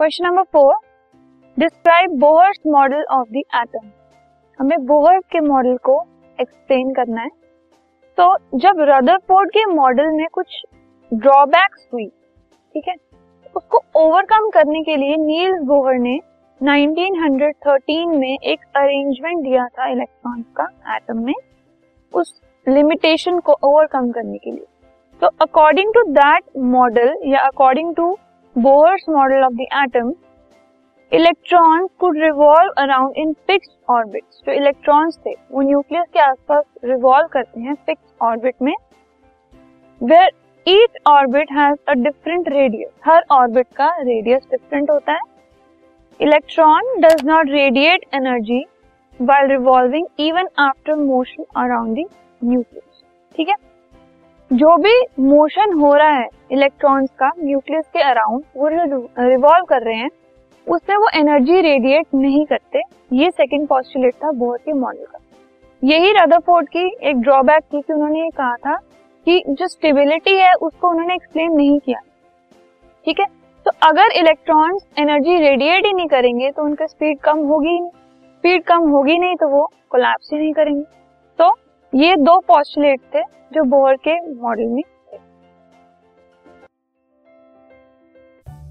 Question number four describe Bohr's model of the atom हमें Bohr के model को explain करना है। तो जब रदरफोर्ड के मॉडल में कुछ ड्रॉबैक्स हुई, ठीक है? उसको ओवरकम करने के लिए नील्स बोहर ने 1913 में एक अरेंजमेंट दिया था इलेक्ट्रॉन्स का एटम में, उस लिमिटेशन को ओवरकम करने के लिए। तो अकॉर्डिंग टू दैट मॉडल या according to Bohr's model of the atom electrons could revolve around in fix orbits जो इलेक्ट्रॉन्स थे, वो न्यूक्लियस के आसपास रिवॉल्व करते हैं फिक्स ऑर्बिट में where each orbit has a different radius her orbit का रेडियस डिफरेंट होता है। Electron does not radiate energy while revolving even after motion around the nucleus ठीक है? जो भी मोशन हो रहा है इलेक्ट्रॉन्स का न्यूक्लियस के अराउंड वो रिवॉल्व कर रहे हैं, उससे वो एनर्जी रेडिएट नहीं करते। ये सेकंड पॉस्टुलेट था बोहर के मॉडल का। यही रदरफोर्ड की एक ड्रॉबैक थी कि उन्होंने ये कहा था कि जो स्टेबिलिटी है, उसको उन्होंने एक्सप्लेन नहीं किया। ठीक है? तो अगर इलेक्ट्रॉन्स एनर्जी रेडिएट ही नहीं करेंगे तो उनका स्पीड कम होगी ही नहीं। स्पीड कम होगी नहीं तो वो कोलैप्स ही नहीं करेंगे। तो ये दो पॉस्टुलेट थे जो बोहर के मॉडल में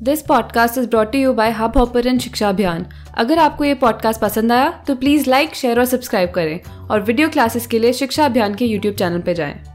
this podcast is brought you by Hubhopper शिक्षा अभियान अगर आपको ये पॉडकास्ट पसंद आया तो प्लीज़ लाइक शेयर और सब्सक्राइब करें। और वीडियो क्लासेस के लिए शिक्षा अभियान के यूट्यूब चैनल पर जाएँ।